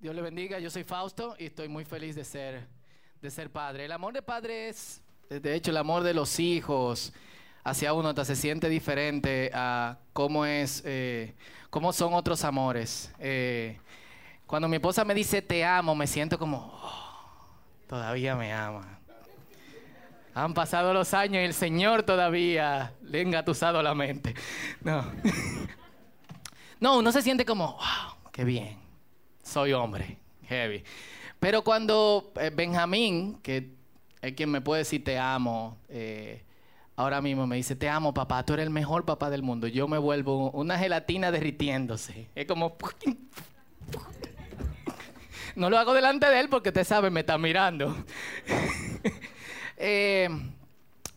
Dios le bendiga, yo soy Fausto y estoy muy feliz de ser, de ser padre. El amor de padre es, de hecho, el amor de los hijos hacia uno hasta se siente diferente a cómo es, eh, cómo son otros amores. Eh, cuando mi esposa me dice te amo, me siento como, oh, todavía me ama. Han pasado los años y el Señor todavía le ha engatusado la mente. No. no, uno se siente como, wow, qué bien soy hombre, heavy. Pero cuando eh, Benjamín, que es quien me puede decir te amo, eh, ahora mismo me dice, te amo papá, tú eres el mejor papá del mundo, yo me vuelvo una gelatina derritiéndose. Es como... No lo hago delante de él porque usted sabe, me está mirando. Eh,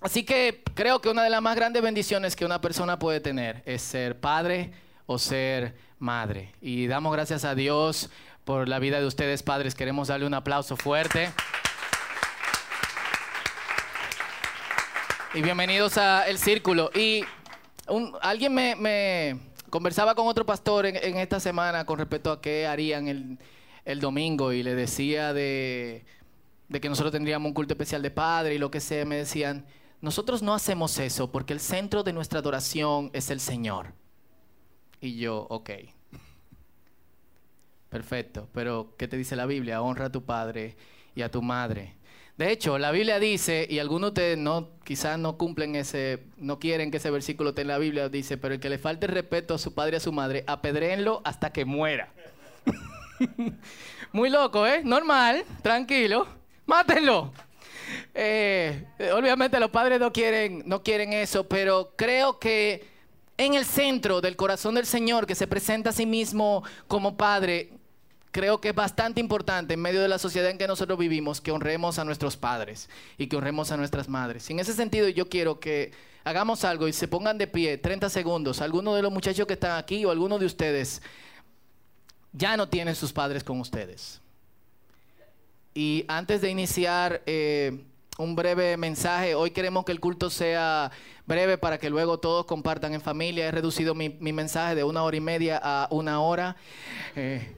así que creo que una de las más grandes bendiciones que una persona puede tener es ser padre o ser madre. Y damos gracias a Dios por la vida de ustedes, padres. Queremos darle un aplauso fuerte. Y bienvenidos a El Círculo. Y alguien me, conversaba con otro pastor en, esta semana con respecto a qué harían el, domingo y le decía de, de que nosotros tendríamos un culto especial de padre y lo que sea. Me decían, nosotros no hacemos eso porque el centro de nuestra adoración es el Señor. Y yo, ok. Perfecto, pero ¿qué te dice la Biblia? Honra a tu padre y a tu madre. De hecho, la Biblia dice, y algunos de ustedes no, quizás no cumplen ese, no quieren que ese versículo esté en la Biblia, dice, pero el que le falte respeto a su padre y a su madre, apedréenlo hasta que muera. Muy loco, ¿eh? Normal, tranquilo, mátenlo. Eh, obviamente los padres no quieren, no quieren eso, pero creo que en el centro del corazón del Señor, que se presenta a sí mismo como Padre, creo que es bastante importante en medio de la sociedad en que nosotros vivimos que honremos a nuestros padres y que honremos a nuestras madres. Y en ese sentido yo quiero que hagamos algo y se pongan de pie 30 segundos. Algunos de los muchachos que están aquí o algunos de ustedes ya no tienen sus padres con ustedes. Y antes de iniciar... Eh, un breve mensaje. Hoy queremos que el culto sea breve para que luego todos compartan en familia. He reducido mi, mensaje de una hora y media a una hora. Eh,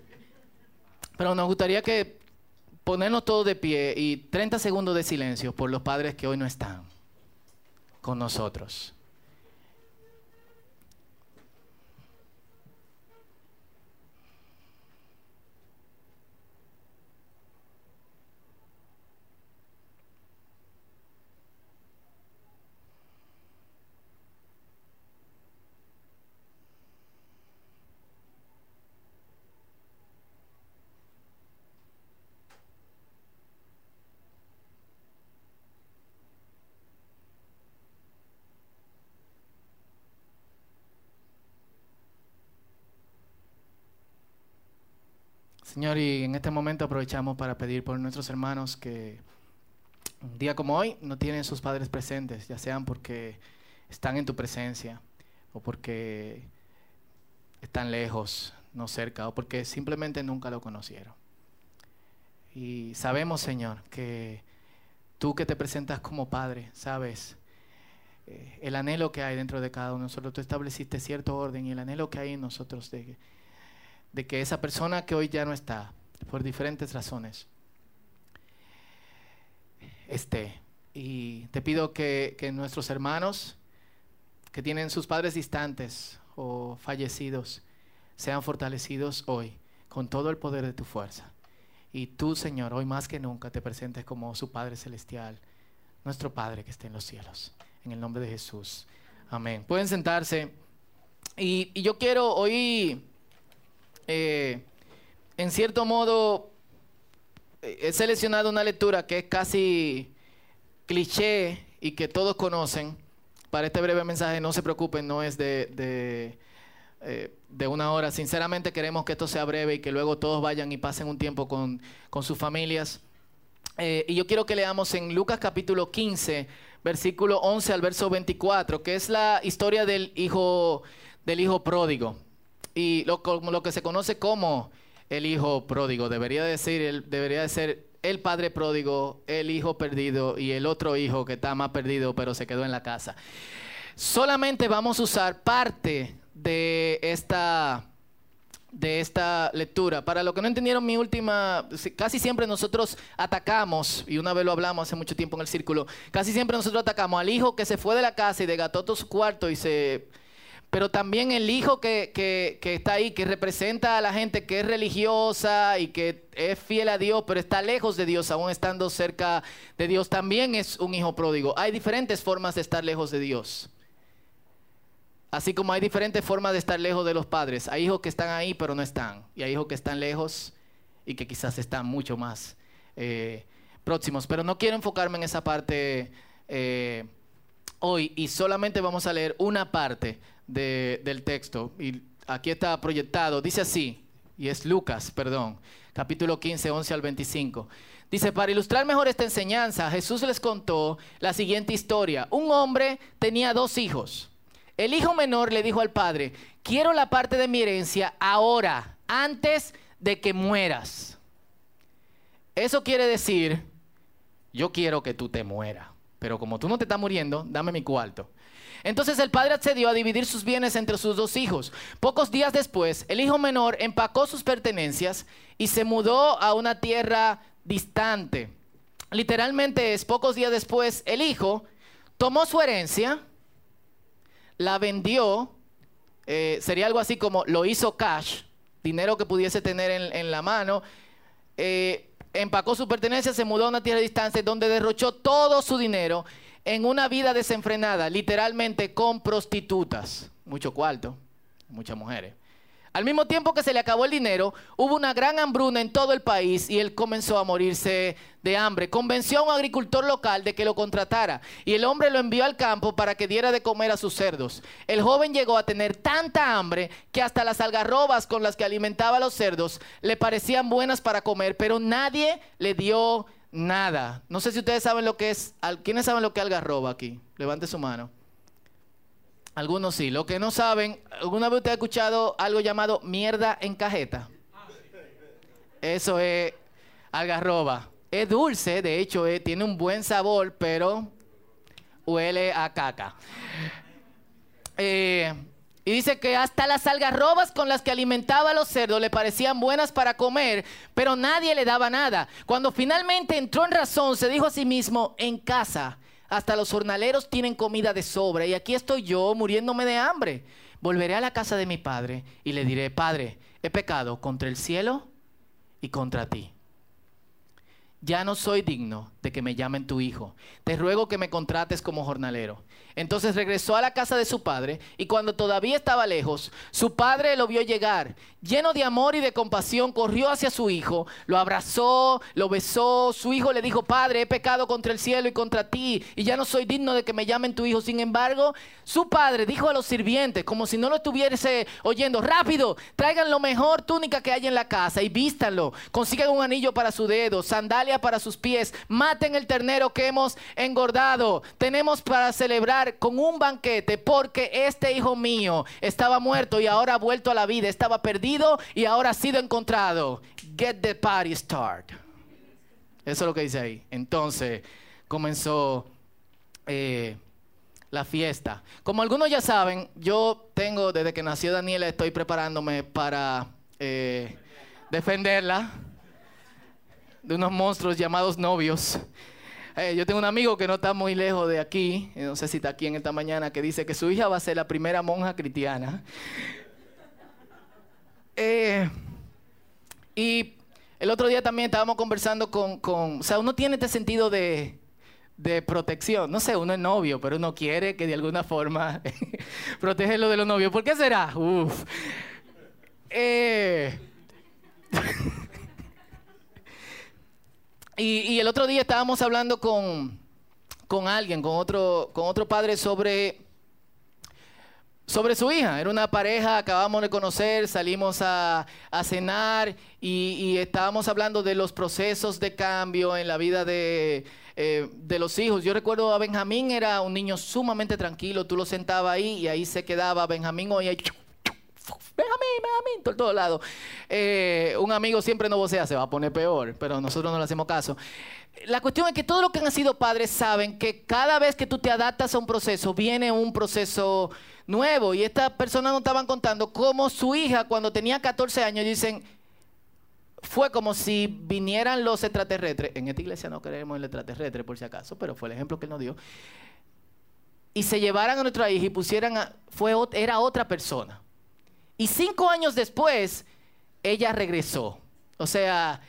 pero nos gustaría que ponernos todos de pie y 30 segundos de silencio por los padres que hoy no están con nosotros. Señor, y en este momento aprovechamos para pedir por nuestros hermanos que un día como hoy no tienen sus padres presentes, ya sean porque están en tu presencia o porque están lejos, no cerca, o porque simplemente nunca lo conocieron. Y sabemos, Señor, que tú que te presentas como Padre, sabes eh, el anhelo que hay dentro de cada uno de nosotros. Tú estableciste cierto orden y el anhelo que hay en nosotros de de que esa persona que hoy ya no está, por diferentes razones, esté. Y te pido que, nuestros hermanos que tienen sus padres distantes o fallecidos sean fortalecidos hoy con todo el poder de tu fuerza. Y tú, Señor, hoy más que nunca te presentes como su Padre Celestial, nuestro Padre que esté en los cielos. En el nombre de Jesús. Amén. Pueden sentarse. Y, y yo quiero hoy eh, en cierto modo, eh, he seleccionado una lectura que es casi cliché y que todos conocen. Para este breve mensaje, no se preocupen, no es de, de, eh, una hora. Sinceramente queremos que esto sea breve y que luego todos vayan y pasen un tiempo con, con sus familias. y yo quiero que leamos en Lucas capítulo 15, versículo 11 al verso 24, que es la historia del hijo, del hijo pródigo y lo, lo que se conoce como el hijo pródigo. Debería decir, debería de ser el padre pródigo, el hijo perdido y el otro hijo que está más perdido pero se quedó en la casa. Solamente vamos a usar parte de esta de esta lectura. Para los que no entendieron mi última, casi siempre nosotros atacamos, y una vez lo hablamos hace mucho tiempo en el círculo, casi siempre nosotros atacamos al hijo que se fue de la casa y degató todo su cuarto y se... Pero también el hijo que, que, está ahí, que representa a la gente que es religiosa y que es fiel a Dios, pero está lejos de Dios, aún estando cerca de Dios, también es un hijo pródigo. Hay diferentes formas de estar lejos de Dios. Así como hay diferentes formas de estar lejos de los padres. Hay hijos que están ahí pero no están. Y hay hijos que están lejos y que quizás están mucho más eh, próximos. Pero no quiero enfocarme en esa parte eh, hoy y solamente vamos a leer una parte del texto. Y aquí está proyectado. Dice así, y es Lucas, perdón, capítulo 15, 11 al 25. Dice, para ilustrar mejor esta enseñanza, Jesús les contó la siguiente historia. Un hombre tenía dos hijos. El hijo menor le dijo al padre, quiero la parte de mi herencia ahora, antes de que mueras. Eso quiere decir, yo quiero que tú te mueras, pero como tú no te estás muriendo, dame mi cuarto. Entonces el padre accedió a dividir sus bienes entre sus dos hijos. Pocos días después, el hijo menor empacó sus pertenencias y se mudó a una tierra distante. Literalmente es pocos días después, el hijo tomó su herencia, la vendió, eh, sería algo así como lo hizo cash, dinero que pudiese tener en, la mano, eh, empacó su pertenencia, se mudó a una tierra de distancia donde derrochó todo su dinero en una vida desenfrenada, literalmente con prostitutas, mucho cuarto, muchas mujeres. Al mismo tiempo que se le acabó el dinero, hubo una gran hambruna en todo el país y él comenzó a morirse de hambre. Convenció a un agricultor local de que lo contratara y el hombre lo envió al campo para que diera de comer a sus cerdos. El joven llegó a tener tanta hambre que hasta las algarrobas con las que alimentaba a los cerdos le parecían buenas para comer, pero nadie le dio nada. No sé si ustedes saben lo que es, ¿quiénes saben lo que es algarroba aquí? Levante su mano. Algunos sí. Lo que no saben, ¿alguna vez usted ha escuchado algo llamado mierda en cajeta? Eso es algarroba. Es dulce, de hecho, eh, tiene un buen sabor, pero huele a caca. Eh, y dice que hasta las algarrobas con las que alimentaba a los cerdos le parecían buenas para comer, pero nadie le daba nada. Cuando finalmente entró en razón, se dijo a sí mismo, en casa hasta los jornaleros tienen comida de sobra y aquí estoy yo muriéndome de hambre. Volveré a la casa de mi padre y le diré, Padre, he pecado contra el cielo y contra ti. Ya no soy digno de que me llamen tu hijo. Te ruego que me contrates como jornalero. Entonces regresó a la casa de su padre y cuando todavía estaba lejos, su padre lo vio llegar. Lleno de amor y de compasión, corrió hacia su hijo, lo abrazó, lo besó. Su hijo le dijo, Padre, he pecado contra el cielo y contra ti y ya no soy digno de que me llamen tu hijo. Sin embargo, su padre dijo a los sirvientes, como si no lo estuviese oyendo, rápido, traigan lo mejor túnica que hay en la casa y vístanlo. Consigan un anillo para su dedo, sandalia para sus pies, maten el ternero que hemos engordado. Tenemos para celebrar con un banquete porque este hijo mío estaba muerto y ahora ha vuelto a la vida, estaba perdido y ahora ha sido encontrado. Get the party start. Eso es lo que dice ahí. Entonces comenzó eh, la fiesta. Como algunos ya saben, yo tengo, desde que nació Daniela, estoy preparándome para eh, defenderla de unos monstruos llamados novios. Eh, yo tengo un amigo que no está muy lejos de aquí, eh, no sé si está aquí en esta mañana, que dice que su hija va a ser la primera monja cristiana. Eh, y el otro día también estábamos conversando con, o sea, uno tiene este sentido de, de protección. No sé, uno es novio, pero uno quiere que de alguna forma protegerlo de los novios. ¿Por qué será? Eh, Y, el otro día estábamos hablando con, alguien, con otro, con otro padre sobre, sobre su hija. Era una pareja, acabamos de conocer, salimos a, cenar y, estábamos hablando de los procesos de cambio en la vida de, eh, de los hijos. Yo recuerdo a Benjamín, era un niño sumamente tranquilo, tú lo sentabas ahí y ahí se quedaba. Benjamín oía Benjamín, Benjamín, por todos lados. Eh, un amigo siempre no vocea, se va a poner peor, pero nosotros no le hacemos caso. La cuestión es que todos los que han sido padres saben que cada vez que tú te adaptas a un proceso, viene un proceso nuevo. Y estas personas nos estaban contando cómo su hija, cuando tenía 14 años, dicen, fue como si vinieran los extraterrestres. En esta iglesia no creemos en el extraterrestre, por si acaso, pero fue el ejemplo que él nos dio. Y se llevaran a nuestra hija y pusieran, a, fue, era otra persona. Y cinco años después, ella regresó. O sea,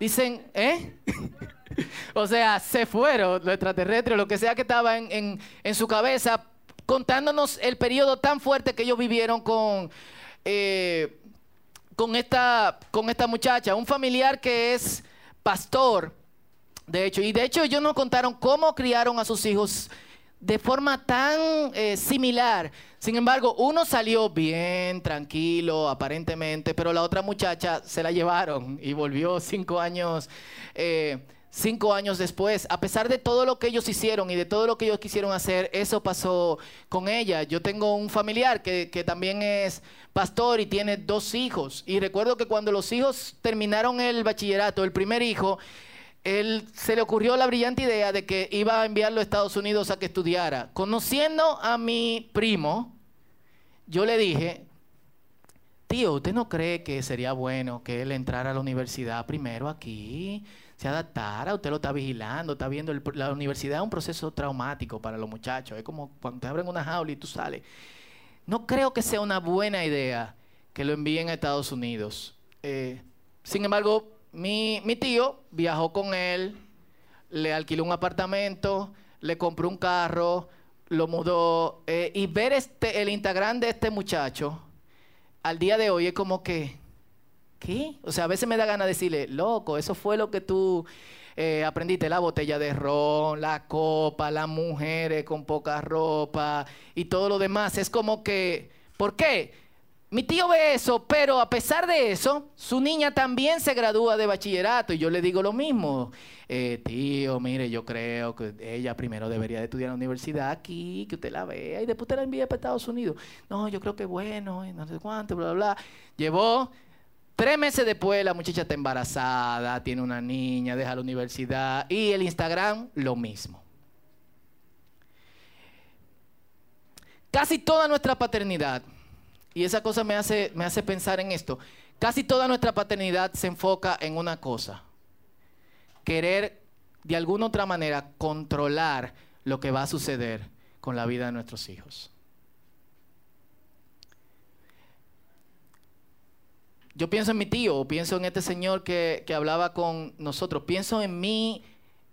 dicen, ¿eh? o sea, se fueron los extraterrestres, lo que sea que estaba en, su cabeza, contándonos el periodo tan fuerte que ellos vivieron con, eh, con, esta, con esta muchacha. Un familiar que es pastor, de hecho. Y de hecho ellos nos contaron cómo criaron a sus hijos de forma tan eh, similar. Sin embargo, uno salió bien, tranquilo, aparentemente, pero la otra muchacha se la llevaron y volvió cinco años, eh, cinco años después. A pesar de todo lo que ellos hicieron y de todo lo que ellos quisieron hacer, eso pasó con ella. Yo tengo un familiar que, que también es pastor y tiene dos hijos. Y recuerdo que cuando los hijos terminaron el bachillerato, el primer hijo, él se le ocurrió la brillante idea de que iba a enviarlo a Estados Unidos a que estudiara. Conociendo a mi primo, yo le dije, tío, ¿usted no cree que sería bueno que él entrara a la universidad primero aquí? Se adaptara, usted lo está vigilando, está viendo, la universidad es un proceso traumático para los muchachos, es como cuando te abren una jaula y tú sales. No creo que sea una buena idea que lo envíen a Estados Unidos. Eh, sin embargo, mi, tío viajó con él, le alquiló un apartamento, le compró un carro, lo mudó. Eh, y ver este, el Instagram de este muchacho al día de hoy es como que, ¿qué? O sea, a veces me da ganas de decirle, loco, eso fue lo que tú eh, aprendiste, la botella de ron, la copa, las mujeres con poca ropa y todo lo demás. Es como que, ¿por qué? Mi tío ve eso, pero a pesar de eso, su niña también se gradúa de bachillerato y yo le digo lo mismo. Eh, tío, mire, yo creo que ella primero debería de estudiar en la universidad aquí, que usted la vea y después te la envíe para Estados Unidos. No, yo creo que bueno, y no sé cuánto, bla, bla, bla. Llevó tres meses después, la muchacha está embarazada, tiene una niña, deja la universidad y el Instagram lo mismo. Casi toda nuestra paternidad y esa cosa me hace, me hace pensar en esto. Casi toda nuestra paternidad se enfoca en una cosa. Querer de alguna otra manera controlar lo que va a suceder con la vida de nuestros hijos. Yo pienso en mi tío, pienso en este señor que, que hablaba con nosotros, pienso en mí,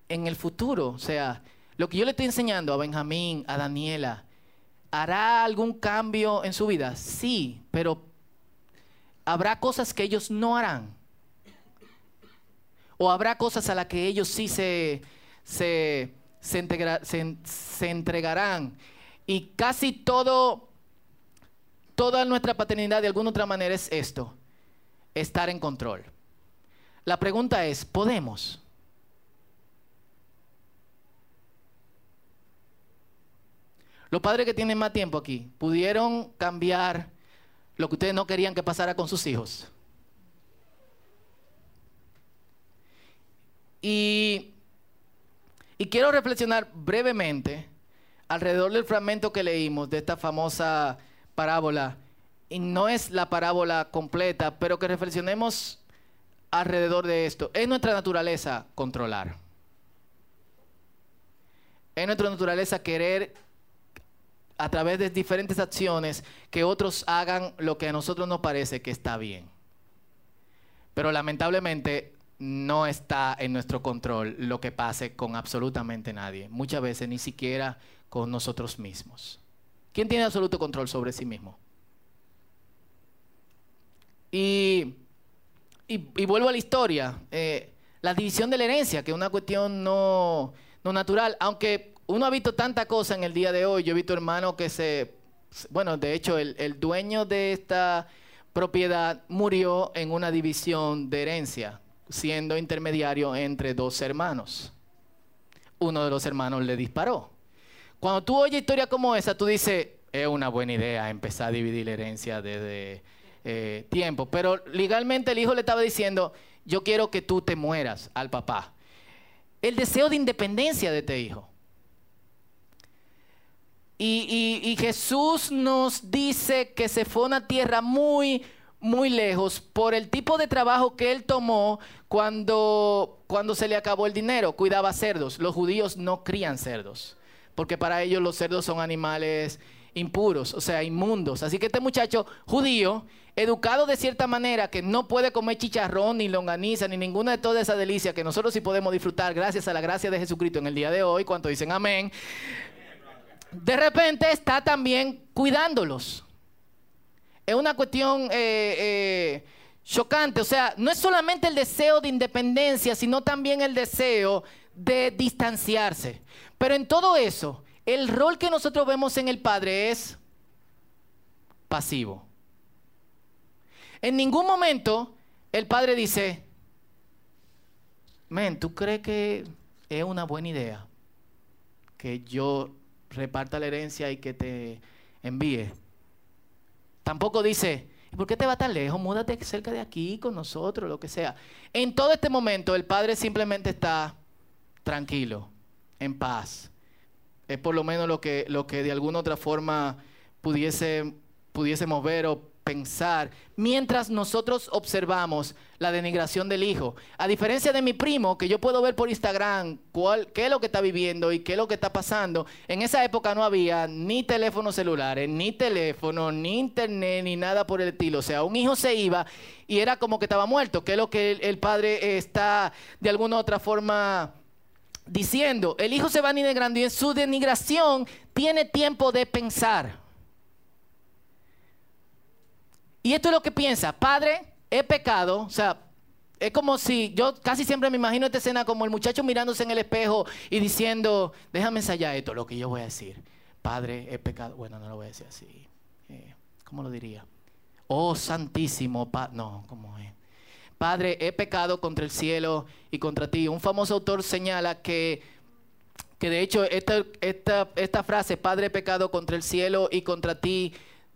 en el futuro. O sea, lo que yo le estoy enseñando a Benjamín, a Daniela, ¿Hará algún cambio en su vida? Sí, pero habrá cosas que ellos no harán. O habrá cosas a las que ellos sí se, se, se, entregarán. Y casi todo, toda nuestra paternidad de alguna otra manera es esto, estar en control. La pregunta es, ¿podemos? Los padres que tienen más tiempo aquí, ¿pudieron cambiar lo que ustedes no querían que pasara con sus hijos? Y, quiero reflexionar brevemente alrededor del fragmento que leímos de esta famosa parábola. Y no es la parábola completa, pero que reflexionemos alrededor de esto. Es nuestra naturaleza controlar. Es nuestra naturaleza querer a través de diferentes acciones que otros hagan lo que a nosotros nos parece que está bien. Pero lamentablemente no está en nuestro control lo que pase con absolutamente nadie, muchas veces ni siquiera con nosotros mismos. ¿Quién tiene absoluto control sobre sí mismo? Y, vuelvo a la historia, eh, la división de la herencia, que es una cuestión no, no natural, aunque uno ha visto tanta cosa en el día de hoy. Yo he visto hermanos que se, bueno, de hecho el, dueño de esta propiedad murió en una división de herencia, siendo intermediario entre dos hermanos. Uno de los hermanos le disparó. Cuando tú oyes historias como esa, tú dices, es una buena idea empezar a dividir la herencia desde eh, tiempo. Pero legalmente el hijo le estaba diciendo, yo quiero que tú te mueras al papá. El deseo de independencia de este hijo. Y, Jesús nos dice que se fue a una tierra muy, muy lejos por el tipo de trabajo que él tomó cuando, cuando se le acabó el dinero. Cuidaba cerdos. Los judíos no crían cerdos, porque para ellos los cerdos son animales impuros, o sea, inmundos. Así que este muchacho judío, educado de cierta manera, que no puede comer chicharrón, ni longaniza, ni ninguna de todas esas delicias que nosotros sí podemos disfrutar gracias a la gracia de Jesucristo en el día de hoy, cuando dicen amén, de repente está también cuidándolos. Es una cuestión eh, eh, chocante, o sea, no es solamente el deseo de independencia, sino también el deseo de distanciarse. Pero en todo eso, el rol que nosotros vemos en el Padre es pasivo. En ningún momento el Padre dice, men, ¿tú crees que es una buena idea que yo reparta la herencia y que te envíe? Tampoco dice, ¿y por qué te va tan lejos? Múdate cerca de aquí con nosotros, lo que sea. En todo este momento el Padre simplemente está tranquilo, en paz, es por lo menos lo que, lo que de alguna otra forma pudiese, pudiésemos ver o pensar mientras nosotros observamos la denigración del hijo. A diferencia de mi primo, que yo puedo ver por Instagram cuál, qué es lo que está viviendo y qué es lo que está pasando, en esa época no había ni teléfonos celulares, ni teléfono, ni internet, ni nada por el estilo. O sea, un hijo se iba y era como que estaba muerto, que es lo que el, padre está de alguna otra forma diciendo, el hijo se va denigrando y en su denigración tiene tiempo de pensar. Y esto es lo que piensa, padre, he pecado, o sea, es como si yo casi siempre me imagino esta escena como el muchacho mirándose en el espejo y diciendo, déjame ensayar esto, lo que yo voy a decir. Padre, he pecado, bueno, no lo voy a decir así. Eh, ¿Cómo lo diría? Oh, santísimo, no, ¿cómo es? Padre, he pecado contra el cielo y contra ti. Un famoso autor señala que, que de hecho esta, esta frase, Padre, he pecado contra el cielo y contra ti,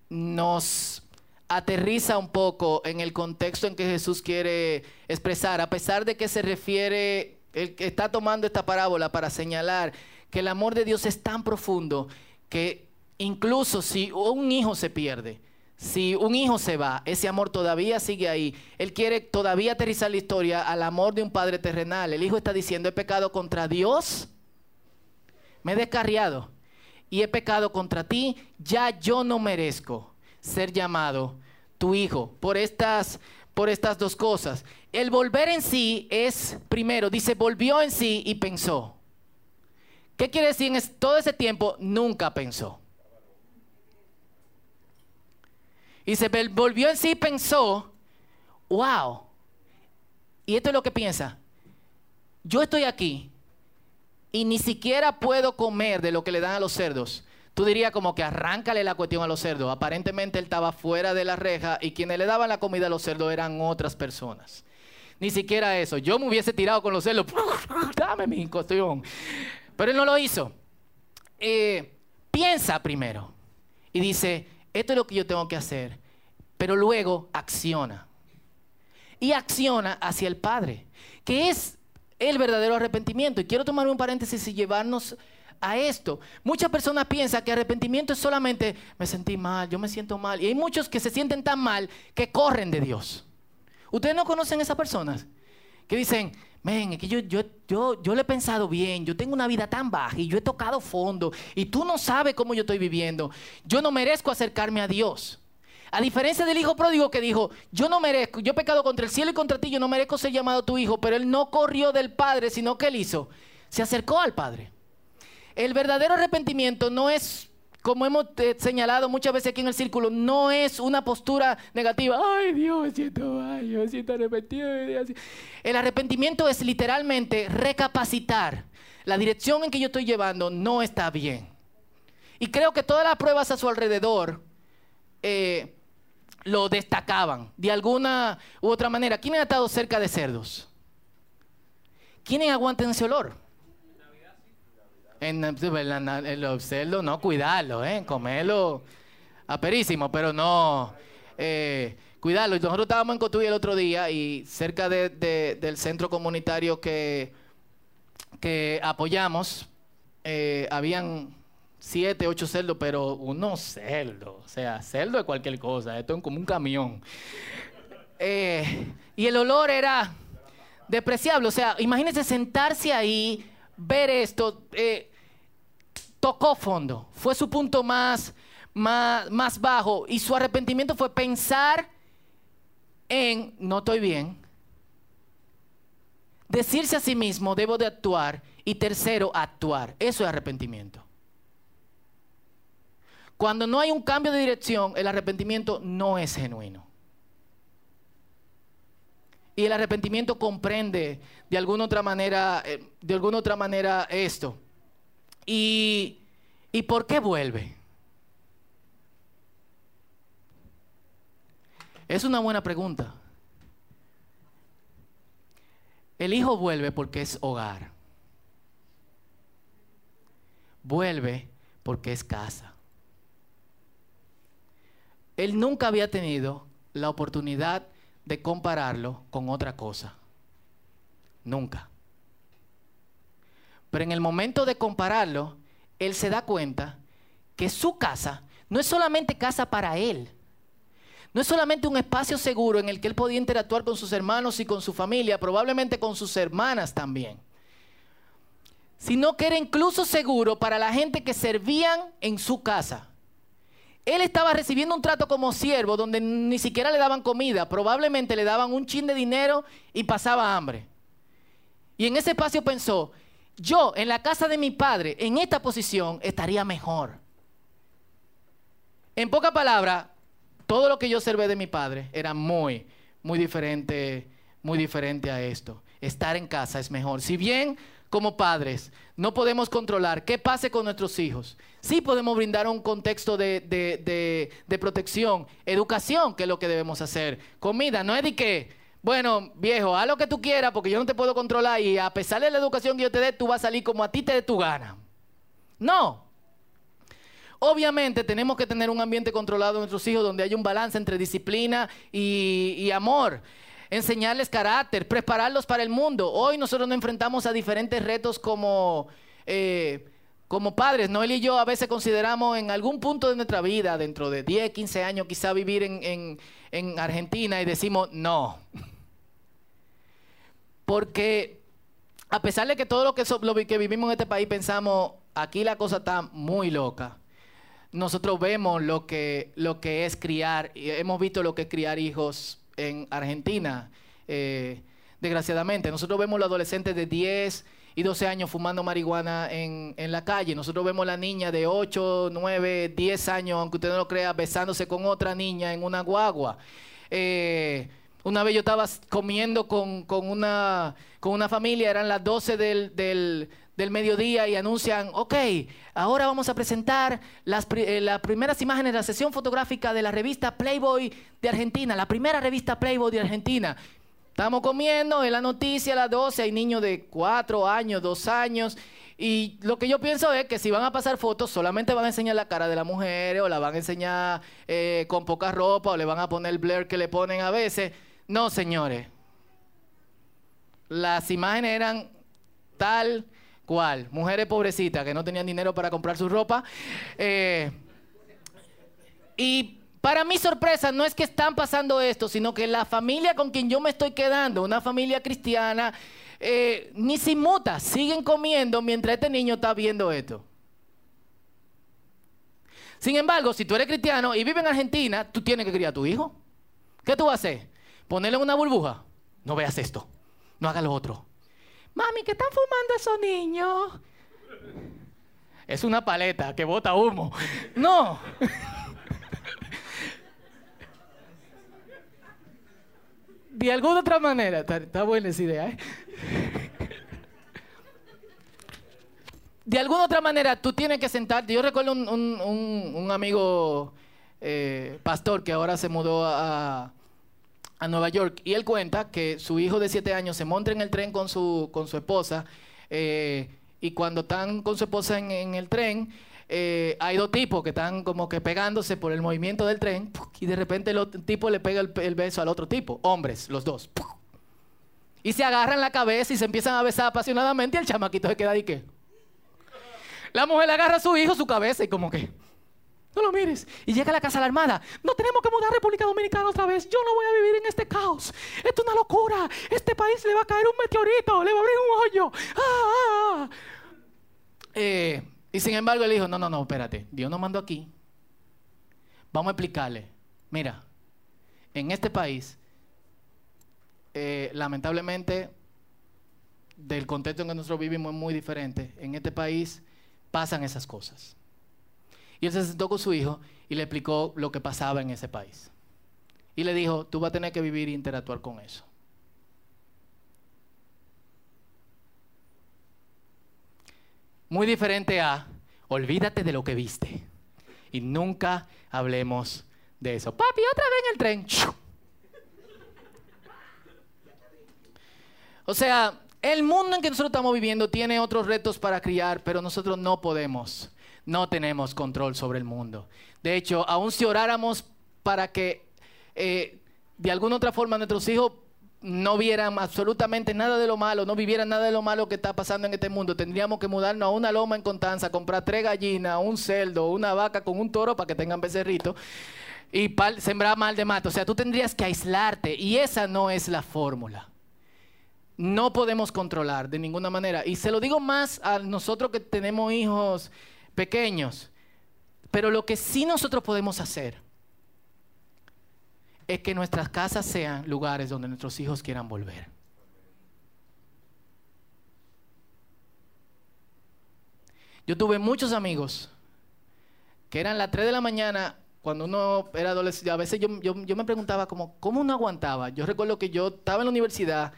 nos aterriza un poco en el contexto en que Jesús quiere expresar, a pesar de que se refiere, el que está tomando esta parábola para señalar que el amor de Dios es tan profundo que incluso si un hijo se pierde, si un hijo se va, ese amor todavía sigue ahí. Él quiere todavía aterrizar la historia al amor de un padre terrenal. El hijo está diciendo, he pecado contra Dios, me he descarriado y he pecado contra ti, ya yo no merezco ser llamado tu hijo por estas, por estas dos cosas. El volver en sí es, primero, dice, volvió en sí y pensó. ¿Qué quiere decir? Todo ese tiempo nunca pensó. Y se volvió en sí y pensó, wow. Y esto es lo que piensa. Yo estoy aquí y ni siquiera puedo comer de lo que le dan a los cerdos. Tú dirías como que arráncale la cuestión a los cerdos. Aparentemente él estaba fuera de la reja y quienes le daban la comida a los cerdos eran otras personas. Ni siquiera eso. Yo me hubiese tirado con los cerdos. Dame mi cuestión. Pero él no lo hizo. Eh, piensa primero y dice, esto es lo que yo tengo que hacer, pero luego acciona. Y acciona hacia el Padre, que es el verdadero arrepentimiento. Y quiero tomar un paréntesis y llevarnos a esto. Muchas personas piensan que arrepentimiento es solamente me sentí mal, yo me siento mal. Y hay muchos que se sienten tan mal que corren de Dios. ¿Ustedes no conocen esas personas? Que dicen, ven, que yo, yo, yo, yo le he pensado bien, yo tengo una vida tan baja y yo he tocado fondo y tú no sabes cómo yo estoy viviendo. Yo no merezco acercarme a Dios. A diferencia del hijo pródigo que dijo, yo no merezco, yo he pecado contra el cielo y contra ti, yo no merezco ser llamado tu hijo, pero él no corrió del Padre, sino que él hizo, se acercó al Padre. El verdadero arrepentimiento no es como hemos eh, señalado muchas veces aquí en el círculo, no es una postura negativa. Ay, Dios, me siento mal, yo siento arrepentido. El arrepentimiento es literalmente recapacitar. La dirección en que yo estoy llevando no está bien. Y creo que todas las pruebas a su alrededor eh, lo destacaban de alguna u otra manera. ¿Quiénes han estado cerca de cerdos? ¿Quiénes aguantan ese olor? En, los cerdos, no cuidarlo, ¿eh? comerlo aperísimo, pero no. Eh, cuidarlo. Nosotros estábamos en Cotuí el otro día y cerca del centro comunitario que, que apoyamos, eh, habían siete, ocho cerdos, pero unos cerdos, o sea, cerdo de cualquier cosa, esto es como un camión. Eh, y el olor era despreciable, o sea, imagínense sentarse ahí, ver esto, eh, tocó fondo, fue su punto más, más, más bajo y su arrepentimiento fue pensar en no estoy bien, decirse a sí mismo debo de actuar y tercero actuar, eso es arrepentimiento. Cuando no hay un cambio de dirección, el arrepentimiento no es genuino. Y el arrepentimiento comprende de alguna otra manera, eh, de alguna otra manera esto. ¿Y, ¿Y por qué vuelve? Es una buena pregunta. El hijo vuelve porque es hogar. Vuelve porque es casa. Él nunca había tenido la oportunidad de compararlo con otra cosa. Nunca. Pero en el momento de compararlo, él se da cuenta que su casa no es solamente casa para él. No es solamente un espacio seguro en el que él podía interactuar con sus hermanos y con su familia, probablemente con sus hermanas también. Sino que era incluso seguro para la gente que servían en su casa. Él estaba recibiendo un trato como siervo donde ni siquiera le daban comida, probablemente le daban un chin de dinero y pasaba hambre. Y en ese espacio pensó, yo en la casa de mi padre, en esta posición, estaría mejor. En poca palabra, todo lo que yo observé de mi padre era muy, muy diferente, muy diferente a esto. Estar en casa es mejor. Si bien como padres no podemos controlar qué pase con nuestros hijos. Sí podemos brindar un contexto de, protección, educación, que es lo que debemos hacer. Comida, no es de que, bueno, viejo, haz lo que tú quieras porque yo no te puedo controlar y a pesar de la educación que yo te dé, tú vas a salir como a ti te dé tu gana. No. Obviamente tenemos que tener un ambiente controlado en nuestros hijos donde haya un balance entre disciplina y, amor enseñarles carácter, prepararlos para el mundo. Hoy nosotros nos enfrentamos a diferentes retos como, eh, como padres. Noel y yo a veces consideramos en algún punto de nuestra vida, dentro de 10, 15 años, quizá vivir en, en Argentina y decimos no. Porque a pesar de que todo lo que, lo que vivimos en este país pensamos, aquí la cosa está muy loca nosotros vemos lo que, lo que es criar, hemos visto lo que es criar hijos en Argentina, eh, desgraciadamente. Nosotros vemos los adolescentes de 10 y 12 años fumando marihuana en, la calle. Nosotros vemos la niña de 8, 9, 10 años, aunque usted no lo crea, besándose con otra niña en una guagua. Eh, una vez yo estaba comiendo con, una, con una familia, eran las 12 del del mediodía y anuncian, ok, ahora vamos a presentar las, eh, las, primeras imágenes de la sesión fotográfica de la revista Playboy de Argentina, la primera revista Playboy de Argentina. Estamos comiendo en la noticia a las 12, hay niños de 4 años, 2 años, y lo que yo pienso es que si van a pasar fotos, solamente van a enseñar la cara de la mujer, o la van a enseñar eh, con poca ropa, o le van a poner el blur que le ponen a veces. No, señores. Las imágenes eran tal ¿Cuál? Mujeres pobrecitas que no tenían dinero para comprar su ropa. Eh, y para mi sorpresa, no es que están pasando esto, sino que la familia con quien yo me estoy quedando, una familia cristiana, eh, ni se muta, siguen comiendo mientras este niño está viendo esto. Sin embargo, si tú eres cristiano y vives en Argentina, tú tienes que criar a tu hijo. ¿Qué tú vas a hacer? ¿Ponerle en una burbuja? No veas esto, no hagas lo otro. Mami, ¿qué están fumando esos niños? Es una paleta que bota humo. No. De alguna otra manera, está, buena esa idea, ¿eh? De alguna otra manera, tú tienes que sentarte. Yo recuerdo un, amigo eh, pastor que ahora se mudó a, a Nueva York. Y él cuenta que su hijo de siete años se monta en el tren con su, con su esposa eh, y cuando están con su esposa en, el tren, eh, hay dos tipos que están como que pegándose por el movimiento del tren y de repente el otro tipo le pega el, beso al otro tipo, hombres, los dos. Y se agarran la cabeza y se empiezan a besar apasionadamente y el chamaquito se queda ahí que... La mujer agarra a su hijo su cabeza y como que... No lo mires. Y llega a la casa la armada. No tenemos que mudar a República Dominicana otra vez. Yo no voy a vivir en este caos. Esto es una locura. Este país le va a caer un meteorito. Le va a abrir un hoyo. Ah, ah, ah. Eh, y sin embargo, él dijo, no, no, no, espérate. Dios nos mandó aquí. Vamos a explicarle. Mira, en este país, eh, lamentablemente, del contexto en que nosotros vivimos es muy diferente. En este país pasan esas cosas. Y él se sentó con su hijo y le explicó lo que pasaba en ese país. Y le dijo, tú vas a tener que vivir e interactuar con eso. Muy diferente a, olvídate de lo que viste. Y nunca hablemos de eso. Papi, otra vez en el tren. O sea, el mundo en que nosotros estamos viviendo tiene otros retos para criar, pero nosotros no podemos no tenemos control sobre el mundo. De hecho, aun si oráramos para que eh, de alguna otra forma nuestros hijos no vieran absolutamente nada de lo malo, no vivieran nada de lo malo que está pasando en este mundo, tendríamos que mudarnos a una loma en Constanza, comprar tres gallinas, un cerdo, una vaca con un toro para que tengan becerrito y sembrar mal de mato. O sea, tú tendrías que aislarte y esa no es la fórmula. No podemos controlar de ninguna manera. Y se lo digo más a nosotros que tenemos hijos pequeños. Pero lo que sí nosotros podemos hacer es que nuestras casas sean lugares donde nuestros hijos quieran volver. Yo tuve muchos amigos que eran las 3 de la mañana cuando uno era adolescente. A veces yo, yo me preguntaba como, ¿cómo uno aguantaba? Yo recuerdo que yo estaba en la universidad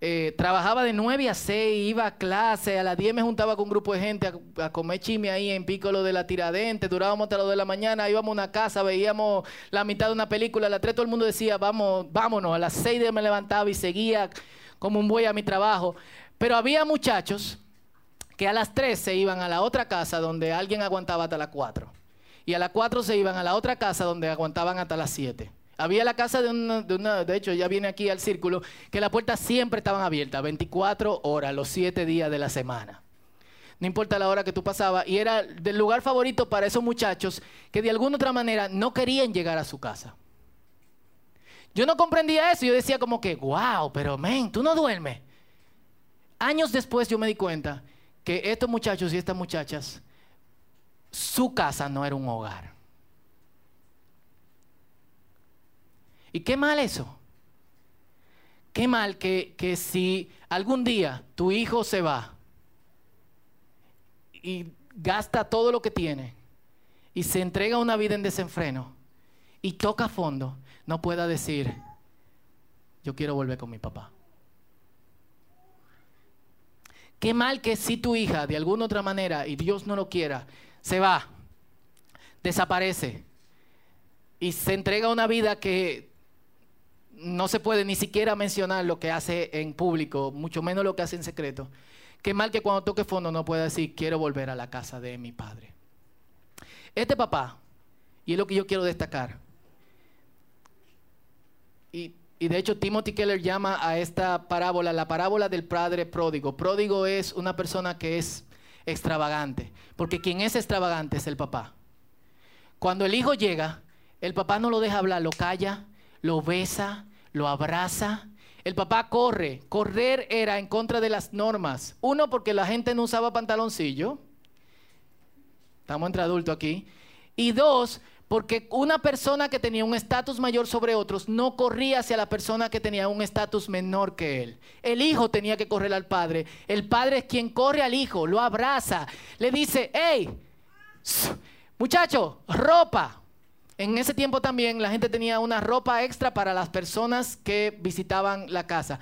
eh, trabajaba de 9 a 6, iba a clase, a las 10 me juntaba con un grupo de gente a, comer chime ahí en Pícolo de la Tiradente, durábamos hasta las 2 de la mañana, íbamos a una casa, veíamos la mitad de una película, a las 3 todo el mundo decía, vamos, vámonos, a las 6 me levantaba y seguía como un buey a mi trabajo. Pero había muchachos que a las 3 se iban a la otra casa donde alguien aguantaba hasta las 4. Y a las 4 se iban a la otra casa donde aguantaban hasta las 7. Había la casa de una, de hecho ya viene aquí al círculo, que las puertas siempre estaban abiertas, 24 horas, los 7 días de la semana. No importa la hora que tú pasabas. Y era del lugar favorito para esos muchachos que de alguna otra manera no querían llegar a su casa. Yo no comprendía eso. Yo decía como que, wow, pero men, tú no duermes. Años después yo me di cuenta que estos muchachos y estas muchachas, su casa no era un hogar. ¿Y qué mal eso? Qué mal que, que si algún día tu hijo se va y gasta todo lo que tiene y se entrega una vida en desenfreno y toca fondo, no pueda decir, yo quiero volver con mi papá. Qué mal que si tu hija de alguna otra manera, y Dios no lo quiera, se va, desaparece y se entrega una vida que no se puede ni siquiera mencionar lo que hace en público, mucho menos lo que hace en secreto. Qué mal que cuando toque fondo no pueda decir, quiero volver a la casa de mi padre. Este papá, y es lo que yo quiero destacar, y, y de hecho Timothy Keller llama a esta parábola la parábola del padre pródigo. Pródigo es una persona que es extravagante, porque quien es extravagante es el papá. Cuando el hijo llega, el papá no lo deja hablar, lo calla, lo besa, lo abraza. El papá corre. Correr era en contra de las normas. Uno, porque la gente no usaba pantaloncillo. Estamos entre adultos aquí. Y dos, porque una persona que tenía un estatus mayor sobre otros no corría hacia la persona que tenía un estatus menor que él. El hijo tenía que correr al padre. El padre es quien corre al hijo, lo abraza, le dice, hey, muchacho, ropa, en ese tiempo también la gente tenía una ropa extra para las personas que visitaban la casa.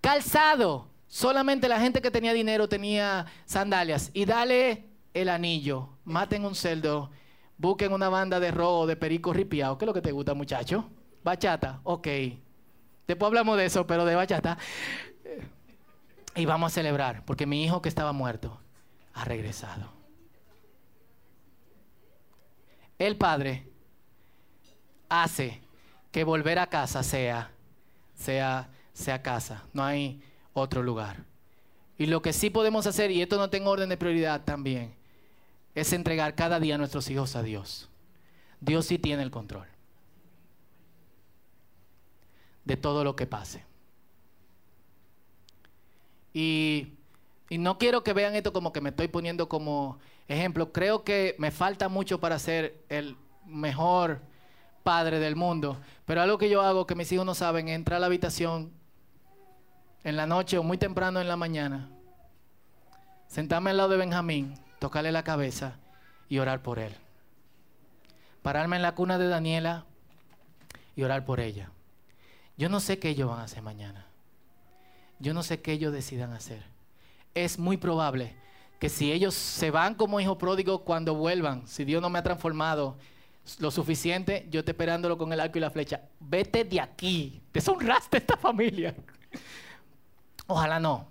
Calzado. Solamente la gente que tenía dinero tenía sandalias. Y dale el anillo. Maten un celdo. Busquen una banda de robo, de perico ripiado. ¿Qué es lo que te gusta, muchacho? Bachata. Ok. Después hablamos de eso, pero de bachata. Y vamos a celebrar, porque mi hijo que estaba muerto ha regresado. el Padre hace que volver a casa sea, sea, sea casa. No hay otro lugar. Y lo que sí podemos hacer, y esto no tengo orden de prioridad también, es entregar cada día a nuestros hijos a Dios. Dios sí tiene el control de todo lo que pase. Y, y, no quiero que vean esto como que me estoy poniendo como ejemplo. Creo que me falta mucho para ser el mejor padre del mundo. Pero algo que yo hago que mis hijos no saben entrar a la habitación en la noche o muy temprano en la mañana, sentarme al lado de Benjamín, tocarle la cabeza y orar por él. Pararme en la cuna de Daniela y orar por ella. Yo no sé qué ellos van a hacer mañana. Yo no sé qué ellos decidan hacer. Es muy probable que si ellos se van como hijo pródigo cuando vuelvan, si Dios no me ha transformado lo suficiente, yo estoy esperándolo con el arco y la flecha. Vete de aquí, deshonraste esta familia. Ojalá no.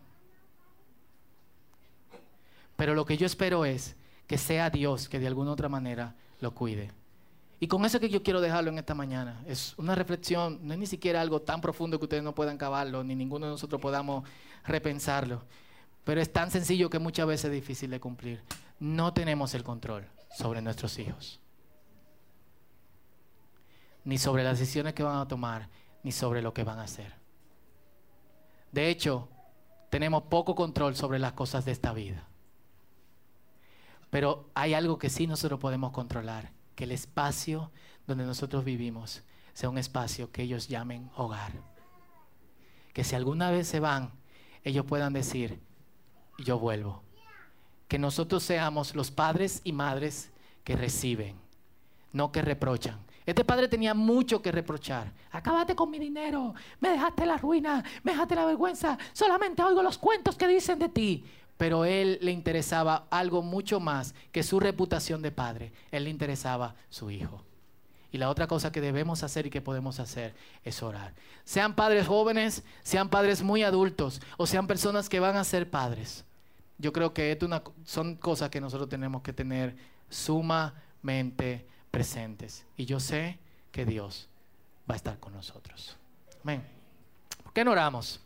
Pero lo que yo espero es que sea Dios que de alguna otra manera lo cuide. Y con eso que yo quiero dejarlo en esta mañana. Es una reflexión, no es ni siquiera algo tan profundo que ustedes no puedan cavarlo, ni ninguno de nosotros podamos repensarlo. Pero es tan sencillo que muchas veces es difícil de cumplir. No tenemos el control sobre nuestros hijos. Ni sobre las decisiones que van a tomar, ni sobre lo que van a hacer. De hecho, tenemos poco control sobre las cosas de esta vida. Pero hay algo que sí nosotros podemos controlar, que el espacio donde nosotros vivimos sea un espacio que ellos llamen hogar. Que si alguna vez se van, ellos puedan decir, yo vuelvo. Que nosotros seamos los padres y madres que reciben, no que reprochan. Este padre tenía mucho que reprochar. Acabaste con mi dinero, me dejaste la ruina, me dejaste la vergüenza, solamente oigo los cuentos que dicen de ti. Pero él le interesaba algo mucho más que su reputación de padre. Él le interesaba su hijo. Y la otra cosa que debemos hacer y que podemos hacer es orar. Sean padres jóvenes, sean padres muy adultos o sean personas que van a ser padres. Yo creo que son cosas que nosotros tenemos que tener sumamente presentes. Y yo sé que Dios va a estar con nosotros. Amén. ¿Por qué no oramos?